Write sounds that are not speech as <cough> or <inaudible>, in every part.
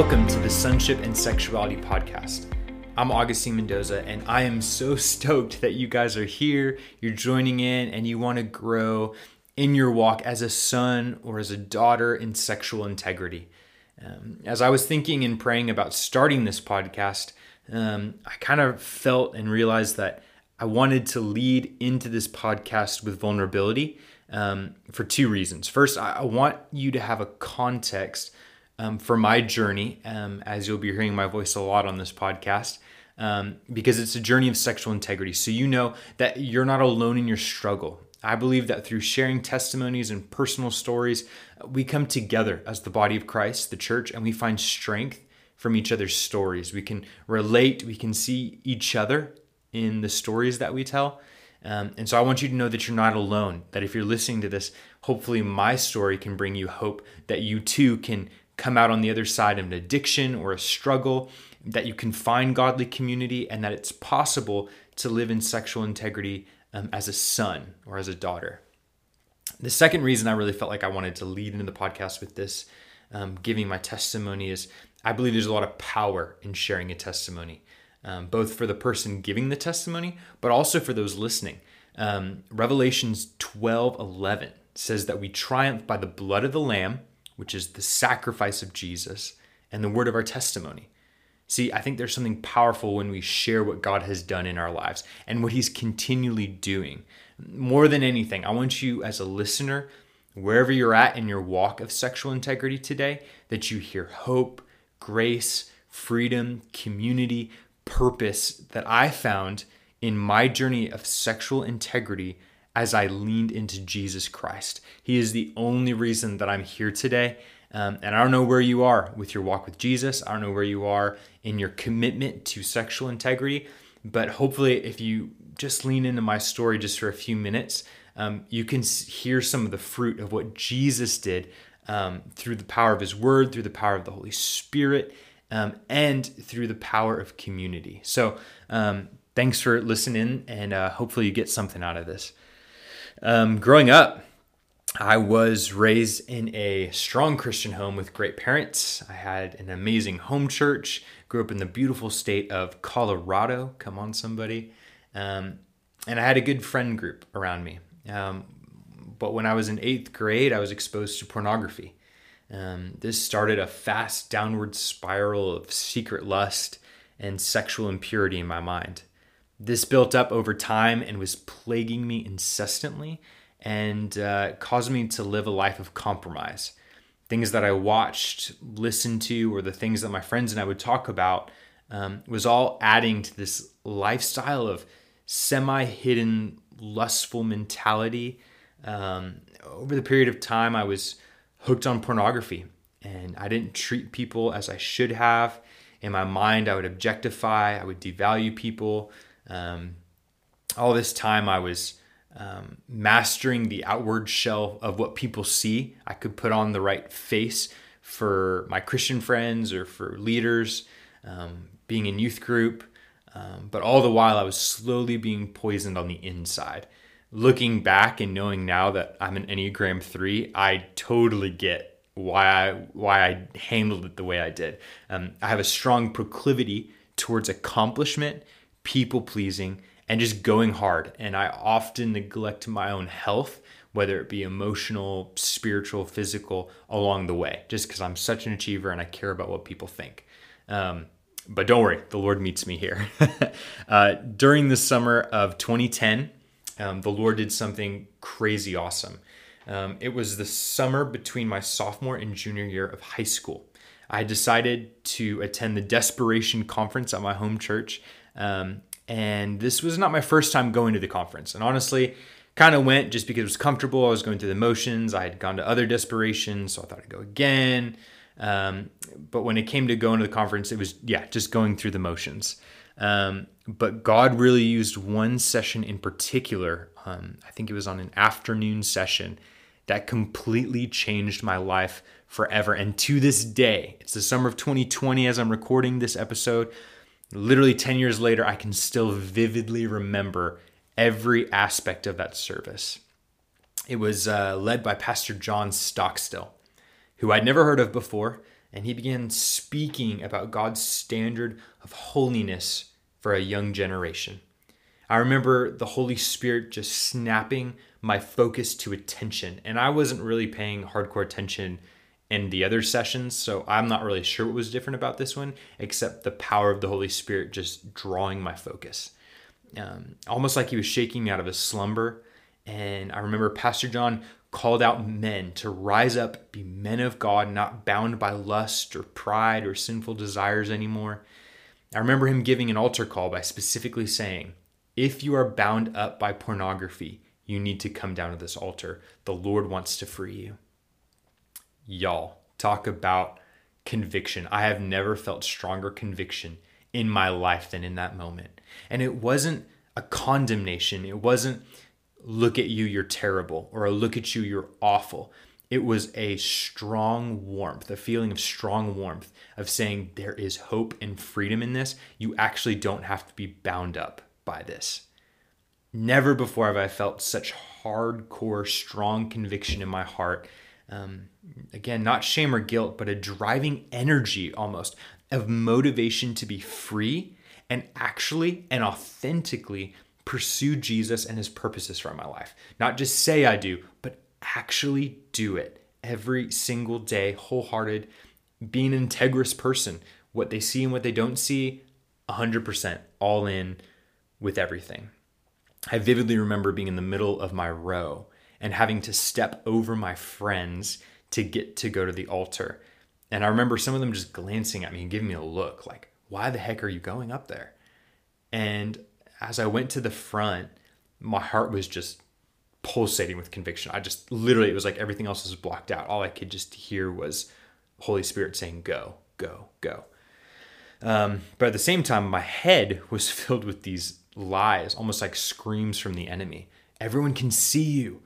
Welcome to the Sonship and Sexuality Podcast. I'm Augustine Mendoza, and I am so <laughs> stoked that you guys are here, you're joining in, and you want to grow in your walk as a son or as a daughter in sexual integrity. Um, as I was thinking and praying about starting this podcast, um, I kind of felt and realized that I wanted to lead into this podcast with vulnerability um, for two reasons. First, I want you to have a context um, for my journey, um, as you'll be hearing my voice a lot on this podcast, um, because it's a journey of sexual integrity. So you know that you're not alone in your struggle. I believe that through sharing testimonies and personal stories, we come together as the body of Christ, the church, and we find strength from each other's stories. We can relate, we can see each other in the stories that we tell. Um, and so I want you to know that you're not alone, that if you're listening to this, hopefully my story can bring you hope that you too can come out on the other side of an addiction or a struggle, that you can find godly community, and that it's possible to live in sexual integrity um, as a son or as a daughter. The second reason I really felt like I wanted to lead into the podcast with this, um, giving my testimony, is I believe there's a lot of power in sharing a testimony, um, both for the person giving the testimony, but also for those listening. Um, Revelations 12 11 says that we triumph by the blood of the Lamb which is the sacrifice of Jesus and the word of our testimony. See, I think there's something powerful when we share what God has done in our lives and what He's continually doing. More than anything, I want you as a listener, wherever you're at in your walk of sexual integrity today, that you hear hope, grace, freedom, community, purpose that I found in my journey of sexual integrity as I leaned into Jesus Christ. He is the only reason that I'm here today. Um, and I don't know where you are with your walk with Jesus. I don't know where you are in your commitment to sexual integrity. But hopefully, if you just lean into my story just for a few minutes, um, you can hear some of the fruit of what Jesus did um, through the power of his word, through the power of the Holy Spirit, um, and through the power of community. So, um, thanks for listening, and uh, hopefully, you get something out of this. Um, growing up, I was raised in a strong Christian home with great parents. I had an amazing home church, grew up in the beautiful state of Colorado. Come on, somebody. Um, and I had a good friend group around me. Um, but when I was in eighth grade, I was exposed to pornography. Um, this started a fast downward spiral of secret lust and sexual impurity in my mind. This built up over time and was plaguing me incessantly and uh, caused me to live a life of compromise. Things that I watched, listened to, or the things that my friends and I would talk about um, was all adding to this lifestyle of semi hidden, lustful mentality. Um, over the period of time, I was hooked on pornography and I didn't treat people as I should have. In my mind, I would objectify, I would devalue people. Um, all this time, I was um, mastering the outward shell of what people see. I could put on the right face for my Christian friends or for leaders, um, being in youth group. Um, but all the while, I was slowly being poisoned on the inside. Looking back and knowing now that I'm an Enneagram 3, I totally get why I, why I handled it the way I did. Um, I have a strong proclivity towards accomplishment people pleasing, and just going hard. And I often neglect my own health, whether it be emotional, spiritual, physical, along the way, just because I'm such an achiever and I care about what people think. Um, but don't worry, the Lord meets me here. <laughs> uh, during the summer of 2010, um, the Lord did something crazy awesome. Um, it was the summer between my sophomore and junior year of high school. I decided to attend the Desperation Conference at my home church um, and this was not my first time going to the conference. And honestly, kind of went just because it was comfortable. I was going through the motions. I had gone to other desperations, so I thought I'd go again. Um, but when it came to going to the conference, it was, yeah, just going through the motions. Um, but God really used one session in particular. Um, I think it was on an afternoon session that completely changed my life forever. And to this day, it's the summer of 2020 as I'm recording this episode. Literally 10 years later, I can still vividly remember every aspect of that service. It was uh, led by Pastor John Stockstill, who I'd never heard of before. and he began speaking about God's standard of holiness for a young generation. I remember the Holy Spirit just snapping my focus to attention, and I wasn't really paying hardcore attention in the other sessions, so I'm not really sure what was different about this one, except the power of the Holy Spirit just drawing my focus. Um, almost like he was shaking me out of a slumber. And I remember Pastor John called out men to rise up, be men of God, not bound by lust or pride or sinful desires anymore. I remember him giving an altar call by specifically saying, If you are bound up by pornography, you need to come down to this altar. The Lord wants to free you. Y'all, talk about conviction. I have never felt stronger conviction in my life than in that moment. And it wasn't a condemnation, it wasn't look at you, you're terrible, or a look at you, you're awful. It was a strong warmth, a feeling of strong warmth of saying there is hope and freedom in this. You actually don't have to be bound up by this. Never before have I felt such hardcore, strong conviction in my heart. Um, again, not shame or guilt, but a driving energy almost of motivation to be free and actually and authentically pursue Jesus and his purposes for my life. Not just say I do, but actually do it every single day, wholehearted, being an integrous person. What they see and what they don't see, 100% all in with everything. I vividly remember being in the middle of my row and having to step over my friends to get to go to the altar. And I remember some of them just glancing at me and giving me a look like, why the heck are you going up there? And as I went to the front, my heart was just pulsating with conviction. I just literally, it was like everything else was blocked out. All I could just hear was Holy Spirit saying, Go, go, go. Um, but at the same time, my head was <laughs> filled with these lies, almost like screams from the enemy. Everyone can see you.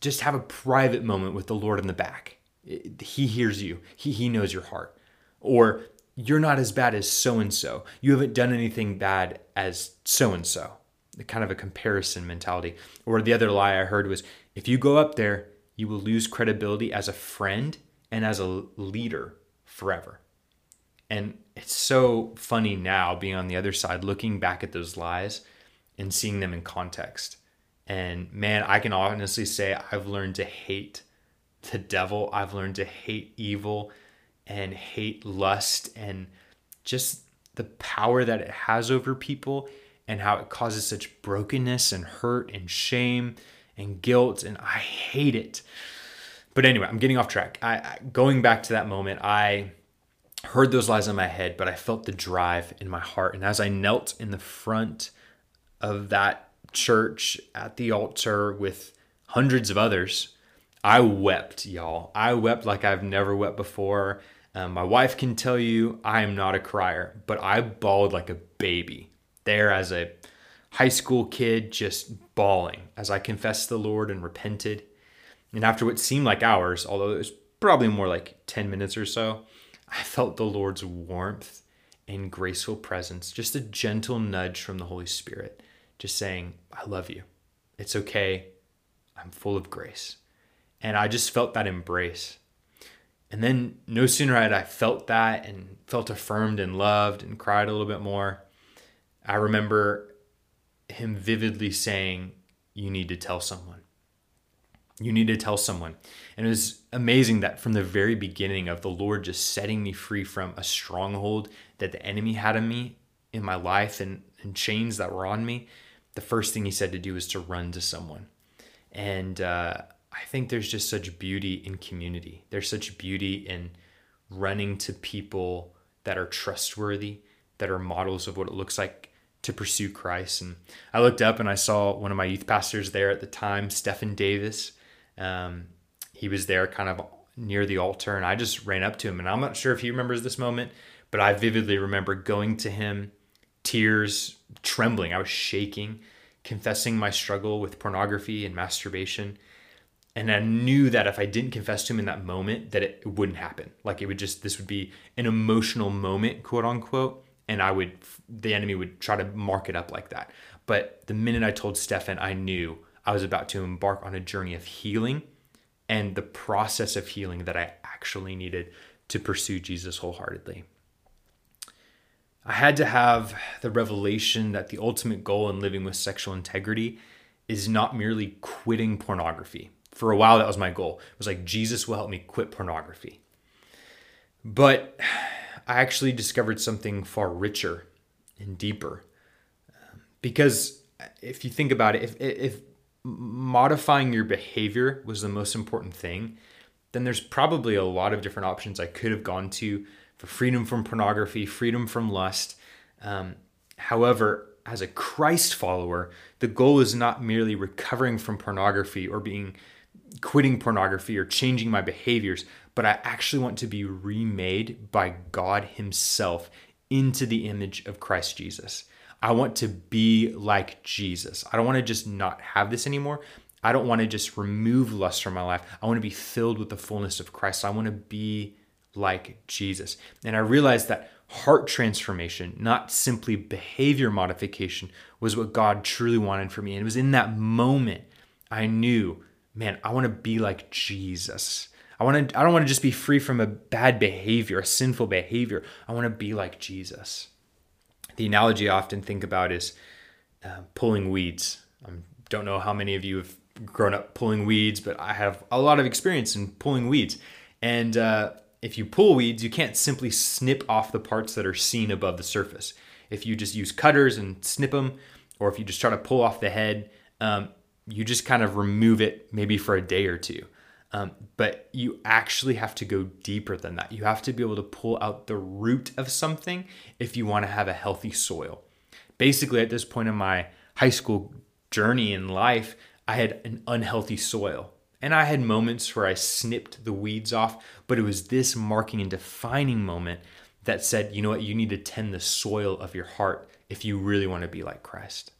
Just have a private moment with the Lord in the back. He hears you, He, he knows your heart. Or you're not as bad as so and so. You haven't done anything bad as so and so. Kind of a comparison mentality. Or the other lie I heard was if you go up there, you will lose credibility as a friend and as a leader forever. And it's so funny now being on the other side, looking back at those lies and seeing them in context. And man, I can honestly say I've learned to hate the devil. I've learned to hate evil and hate lust and just the power that it has over people and how it causes such brokenness and hurt and shame and guilt and I hate it. But anyway, I'm getting off track. I, going back to that moment, I heard those lies in my head, but I felt the drive in my heart. And as I knelt in the front of that church at the altar with hundreds of others, I wept, y'all. I wept like I've never wept before. Um, my wife can tell you I am not a crier, but I bawled like a baby there as a high school kid, just bawling as I confessed the Lord and repented. And after what seemed like hours, although it was probably more like 10 minutes or so, I felt the Lord's warmth and graceful presence, just a gentle nudge from the Holy Spirit, just saying, I love you. It's okay. I'm full of grace. And I just felt that embrace. And then no sooner had I felt that and felt affirmed and loved and cried a little bit more, I remember him vividly saying, You need to tell someone. You need to tell someone. And it was amazing that from the very beginning of the Lord just setting me free from a stronghold that the enemy had on me in my life and, and chains that were on me, the first thing he said to do was to run to someone. And uh, I think there's just such beauty in community. There's such beauty in running to people that are trustworthy, that are models of what it looks like to pursue Christ. And I looked up and I saw one of my youth pastors there at the time, Stephen Davis. Um, he was there kind of near the altar, and I just ran up to him. And I'm not sure if he remembers this moment, but I vividly remember going to him, tears, trembling. I was shaking, confessing my struggle with pornography and masturbation and I knew that if I didn't confess to him in that moment, that it wouldn't happen. Like it would just this would be an emotional moment, quote unquote, and I would the enemy would try to mark it up like that. But the minute I told Stefan, I knew I was about to embark on a journey of healing and the process of healing that I actually needed to pursue Jesus wholeheartedly. I had to have the revelation that the ultimate goal in living with sexual integrity is not merely quitting pornography. For a while, that was my goal. It was like, Jesus will help me quit pornography. But I actually discovered something far richer and deeper. Because if you think about it, if, if modifying your behavior was the most important thing, then there's probably a lot of different options I could have gone to freedom from pornography, freedom from lust. Um, however, as a Christ follower, the goal is not merely recovering from pornography or being quitting pornography or changing my behaviors, but I actually want to be remade by God Himself into the image of Christ Jesus. I want to be like Jesus. I don't want to just not have this anymore. I don't want to just remove lust from my life. I want to be filled with the fullness of Christ. I want to be like Jesus. And I realized that heart transformation, not simply behavior modification, was what God truly wanted for me. And it was in that moment I knew, man, I want to be like Jesus. I want to I don't want to just be free from a bad behavior, a sinful behavior. I want to be like Jesus. The analogy I often think about is uh, pulling weeds. I don't know how many of you have grown up pulling weeds, but I have a lot of experience in pulling weeds. And uh, if you pull weeds, you can't simply snip off the parts that are seen above the surface. If you just use cutters and snip them, or if you just try to pull off the head, um, you just kind of remove it maybe for a day or two. Um, but you actually have to go deeper than that. You have to be able to pull out the root of something if you want to have a healthy soil. Basically, at this point in my high school journey in life, I had an unhealthy soil. And I had moments where I snipped the weeds off, but it was this marking and defining moment that said, you know what, you need to tend the soil of your heart if you really want to be like Christ.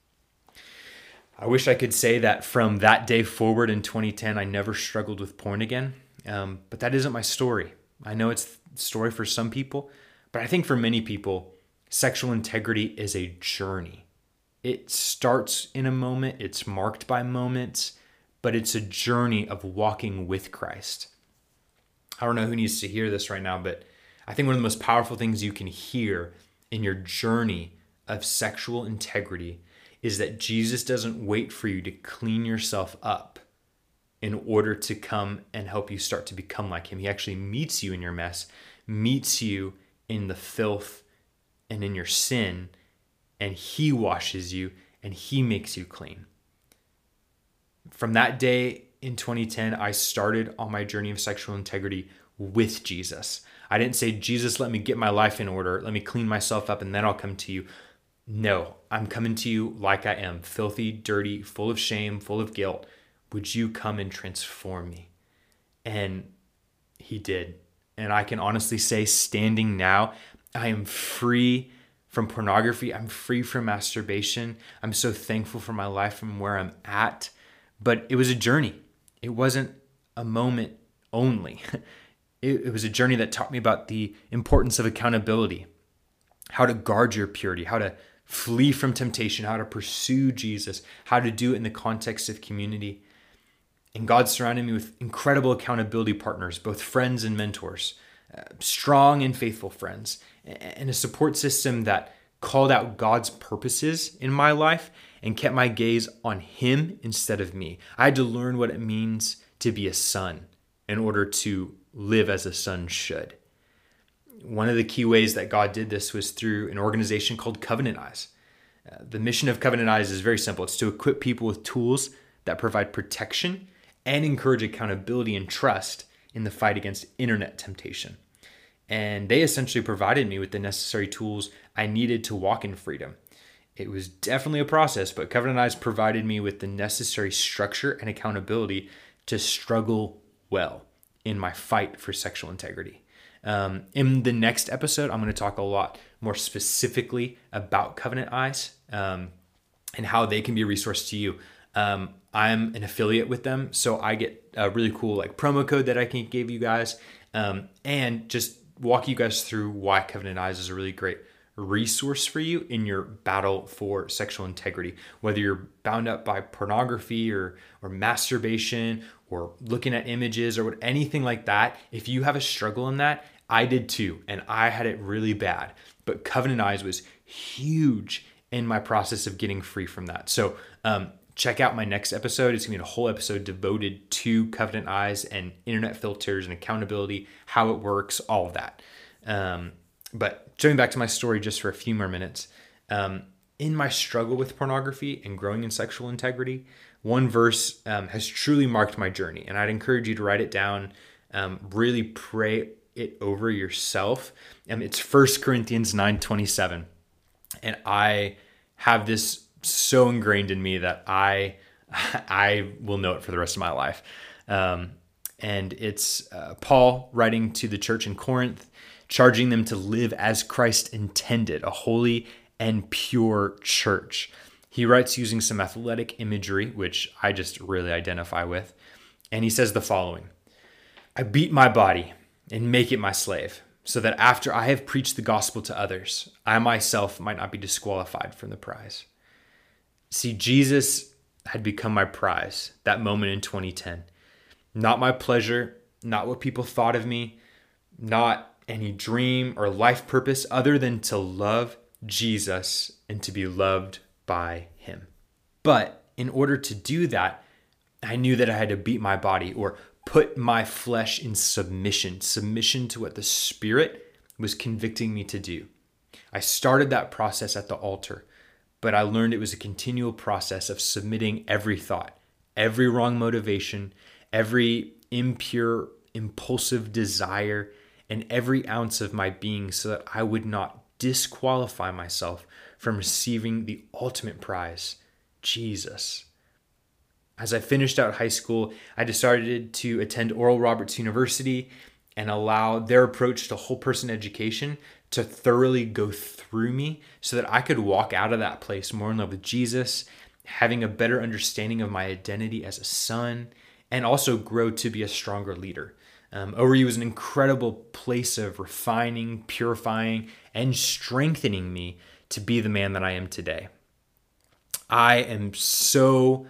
I wish I could say that from that day forward in 2010, I never struggled with porn again. Um, but that isn't my story. I know it's the story for some people, but I think for many people, sexual integrity is a journey. It starts in a moment, it's marked by moments, but it's a journey of walking with Christ. I don't know who needs to hear this right now, but I think one of the most powerful things you can hear in your journey of sexual integrity is that Jesus doesn't wait for you to clean yourself up in order to come and help you start to become like him. He actually meets you in your mess, meets you in the filth and in your sin, and he washes you and he makes you clean from that day in 2010, I started on my journey of sexual integrity with Jesus. I didn't say, Jesus, let me get my life in order. Let me clean myself up and then I'll come to you. No, I'm coming to you like I am filthy, dirty, full of shame, full of guilt. Would you come and transform me? And he did. And I can honestly say, standing now, I am free from pornography. I'm free from masturbation. I'm so thankful for my life and where I'm at. But it was a journey. It wasn't a moment only. <laughs> It, it was a journey that taught me about the importance of accountability, how to guard your purity, how to flee from temptation, how to pursue Jesus, how to do it in the context of community. And God surrounded me with incredible accountability partners, both friends and mentors, uh, strong and faithful friends, and a support system that called out God's purposes in my life and kept my gaze on him instead of me. I had to learn what it means to be a son in order to live as a son should. One of the key ways that God did this was through an organization called Covenant Eyes. Uh, the mission of Covenant Eyes is very simple it's to equip people with tools that provide protection and encourage accountability and trust in the fight against internet temptation. And they essentially provided me with the necessary tools I needed to walk in freedom. It was definitely a process, but Covenant Eyes provided me with the necessary structure and accountability to struggle well in my fight for sexual integrity. Um, in the next episode, I'm going to talk a lot more specifically about Covenant Eyes um, and how they can be a resource to you. Um, I'm an affiliate with them, so I get a really cool like promo code that I can give you guys, um, and just walk you guys through why Covenant Eyes is a really great resource for you in your battle for sexual integrity. Whether you're bound up by pornography or, or masturbation or looking at images or what, anything like that, if you have a struggle in that, I did too, and I had it really bad. But Covenant Eyes was huge in my process of getting free from that. So, um, check out my next episode. It's gonna be a whole episode devoted to Covenant Eyes and internet filters and accountability, how it works, all of that. Um, but jumping back to my story just for a few more minutes, um, in my struggle with pornography and growing in sexual integrity, one verse um, has truly marked my journey, and I'd encourage you to write it down. Um, really pray it over yourself. Um, it's First Corinthians nine twenty seven, and I have this so ingrained in me that I <laughs> I will know it for the rest of my life. Um, and it's uh, Paul writing to the church in Corinth, charging them to live as Christ intended, a holy and pure church. He writes using some athletic imagery, which I just really identify with. And he says the following I beat my body and make it my slave, so that after I have preached the gospel to others, I myself might not be disqualified from the prize. See, Jesus had become my prize that moment in 2010. Not my pleasure, not what people thought of me, not any dream or life purpose other than to love Jesus and to be loved by Him. But in order to do that, I knew that I had to beat my body or put my flesh in submission, submission to what the Spirit was convicting me to do. I started that process at the altar, but I learned it was a continual process of submitting every thought, every wrong motivation, every impure, impulsive desire, and every ounce of my being so that I would not disqualify myself from receiving the ultimate prize, Jesus. As I finished out high school, I decided to attend Oral Roberts University and allow their approach to whole person education to thoroughly go through me so that I could walk out of that place more in love with Jesus, having a better understanding of my identity as a son, and also grow to be a stronger leader. Um, ORU was an incredible place of refining, purifying, and strengthening me to be the man that I am today. I am so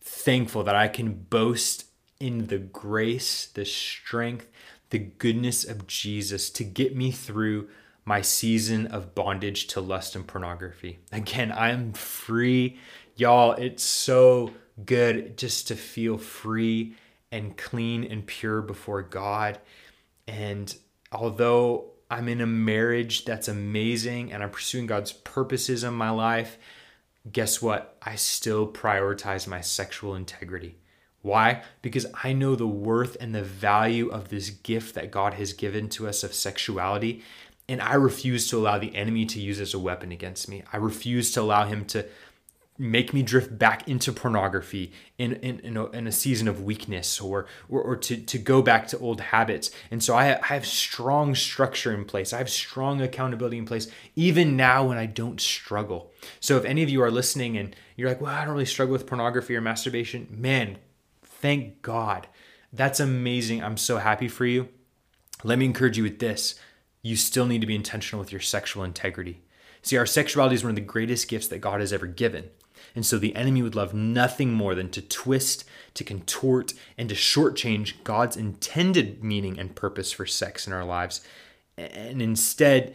thankful that I can boast in the grace, the strength, the goodness of Jesus to get me through my season of bondage to lust and pornography. Again, I'm free. Y'all, it's so good just to feel free and clean and pure before God. And although I'm in a marriage that's amazing and I'm pursuing God's purposes in my life, guess what? I still prioritize my sexual integrity. Why? Because I know the worth and the value of this gift that God has given to us of sexuality. And I refuse to allow the enemy to use as a weapon against me. I refuse to allow him to make me drift back into pornography in, in, in, a, in a season of weakness or, or, or, to, to go back to old habits. And so I I have strong structure in place. I have strong accountability in place, even now when I don't struggle. So if any of you are listening and you're like, well, I don't really struggle with pornography or masturbation, man, thank God. That's amazing. I'm so happy for you. Let me encourage you with this. You still need to be intentional with your sexual integrity. See, our sexuality is one of the greatest gifts that God has ever given. And so the enemy would love nothing more than to twist, to contort, and to shortchange God's intended meaning and purpose for sex in our lives, and instead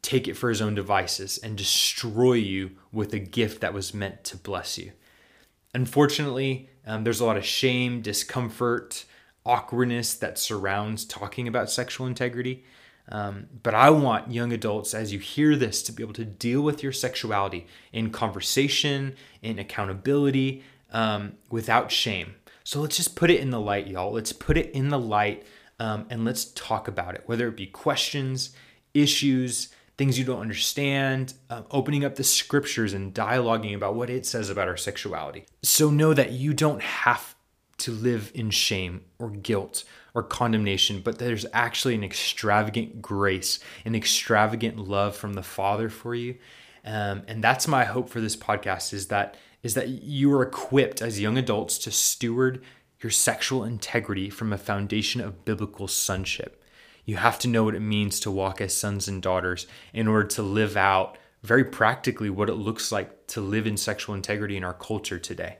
take it for his own devices and destroy you with a gift that was meant to bless you. Unfortunately, um, there's a lot of shame, discomfort, awkwardness that surrounds talking about sexual integrity. Um, but I want young adults, as you hear this, to be able to deal with your sexuality in conversation, in accountability, um, without shame. So let's just put it in the light, y'all. Let's put it in the light um, and let's talk about it, whether it be questions, issues, things you don't understand, uh, opening up the scriptures and dialoguing about what it says about our sexuality. So know that you don't have to live in shame or guilt or condemnation, but there's actually an extravagant grace, an extravagant love from the Father for you. Um, and that's my hope for this podcast is that is that you are equipped as young adults to steward your sexual integrity from a foundation of biblical sonship. You have to know what it means to walk as sons and daughters in order to live out very practically what it looks like to live in sexual integrity in our culture today.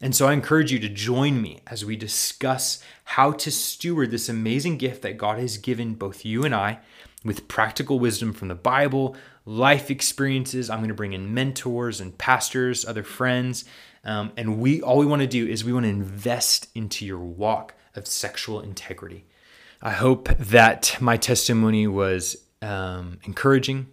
And so I encourage you to join me as we discuss how to steward this amazing gift that God has given both you and I with practical wisdom from the Bible, life experiences. I'm going to bring in mentors and pastors, other friends. Um, and we all we want to do is we want to invest into your walk of sexual integrity. I hope that my testimony was um, encouraging,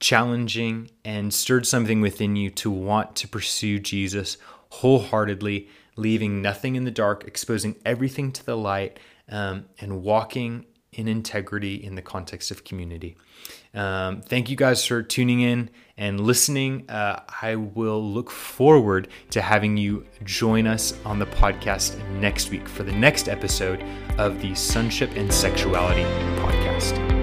challenging, and stirred something within you to want to pursue Jesus wholeheartedly, leaving nothing in the dark, exposing everything to the light, um, and walking in integrity in the context of community. Um, thank you guys for tuning in and listening. Uh, I will look forward to having you join us on the podcast next week for the next episode of the Sonship and Sexuality podcast.